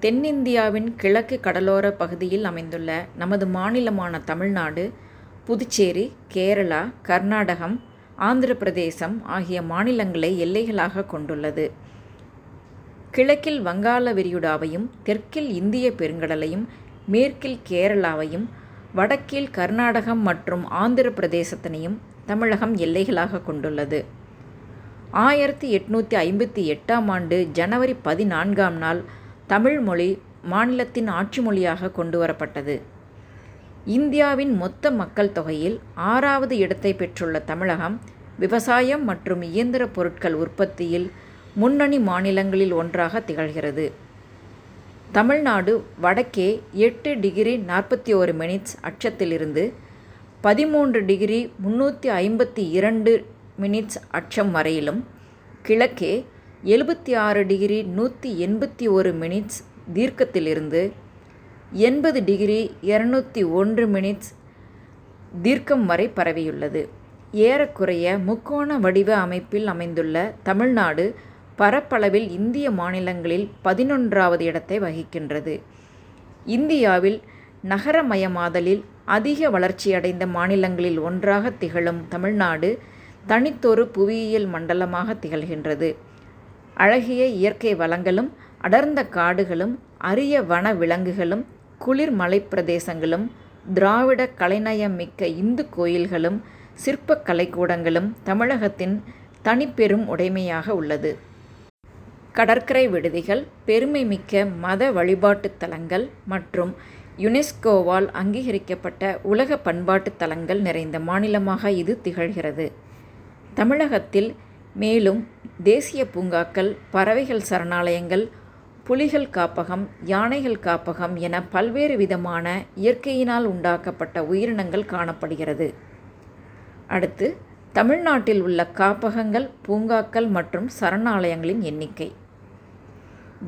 தென்னிந்தியாவின் கிழக்கு கடலோர பகுதியில் அமைந்துள்ள நமது மாநிலமான தமிழ்நாடு புதுச்சேரி கேரளா கர்நாடகம் ஆந்திர பிரதேசம் ஆகிய மாநிலங்களை எல்லைகளாக கொண்டுள்ளது. கிழக்கில் வங்காள விரிகுடாவையும் தெற்கில் இந்தியப் பெருங்கடலையும் மேற்கில் கேரளாவையும் வடக்கில் கர்நாடகம் மற்றும் ஆந்திர பிரதேசத்தினையும் தமிழகம் எல்லைகளாக கொண்டுள்ளது. ஆயிரத்தி எட்நூற்றி ஐம்பத்தி எட்டாம் ஆண்டு ஜனவரி பதினான்காம் நாள் தமிழ் மொழி மாநிலத்தின் ஆட்சி மொழியாக கொண்டு வரப்பட்டது இந்தியாவின் மொத்த மக்கள் தொகையில் ஆறாவது இடத்தைப் பெற்றுள்ள தமிழகம் விவசாயம் மற்றும் இயந்திர பொருட்கள் உற்பத்தியில் முன்னணி மாநிலங்களில் ஒன்றாக திகழ்கிறது. தமிழ்நாடு வடக்கே எட்டு டிகிரி நாற்பத்தி ஒரு மினிட்ஸ் அட்சத்திலிருந்து பதிமூன்று டிகிரி முன்னூற்றி ஐம்பத்தி இரண்டு மினிட்ஸ் அட்சம் வரையிலும் கிழக்கே எழுபத்தி ஆறு டிகிரி நூற்றி எண்பத்தி ஒரு மினிட்ஸ் தீர்க்கத்திலிருந்து எண்பது டிகிரி இரநூத்தி ஒன்று மினிட்ஸ் தீர்க்கம் வரை பரவியுள்ளது. ஏறக்குறைய முக்கோண வடிவ அமைப்பில் அமைந்துள்ள தமிழ்நாடு பரப்பளவில் இந்திய மாநிலங்களில் பதினொன்றாவது இடத்தை வகிக்கின்றது. இந்தியாவில் நகரமயமாதலில் அதிக வளர்ச்சியடைந்த மாநிலங்களில் ஒன்றாக திகழும் தமிழ்நாடு தனித்தொரு புவியியல் மண்டலமாக திகழ்கின்றது. அழகிய இயற்கை வளங்களும் அடர்ந்த காடுகளும் அரிய வன விலங்குகளும் குளிர் மலைப்பிரதேசங்களும் திராவிட கலைநயம் மிக்க இந்து கோயில்களும் சிற்பக் கலைக்கூடங்களும் தமிழகத்தின் தனிப்பெரும் உடைமையாக உள்ளது. கடற்கரை விடுதிகள் பெருமைமிக்க மத வழிபாட்டுத் தலங்கள் மற்றும் யுனெஸ்கோவால் அங்கீகரிக்கப்பட்ட உலக பண்பாட்டுத் தலங்கள் நிறைந்த மாநிலமாக இது திகழ்கிறது. தமிழகத்தில் மேலும் தேசிய பூங்காக்கள் பறவைகள் சரணாலயங்கள் புலிகள் காப்பகம் யானைகள் காப்பகம் என பல்வேறு விதமான இயற்கையினால் உண்டாக்கப்பட்ட உயிரினங்கள் காணப்படுகிறது. அடுத்து தமிழ்நாட்டில் உள்ள காப்பகங்கள் பூங்காக்கள் மற்றும் சரணாலயங்களின் எண்ணிக்கை.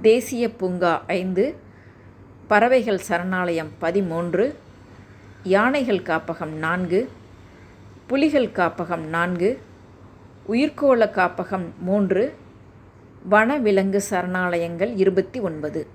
தேசிய பூங்கா ஐந்து பறவைகள் சரணாலயம் பதிமூன்று யானைகள் காப்பகம் நான்கு புலிகள் காப்பகம் நான்கு உயிர்க்கோள காப்பகம் மூன்று வனவிலங்கு சரணாலயங்கள் இருபத்தி ஒன்பது.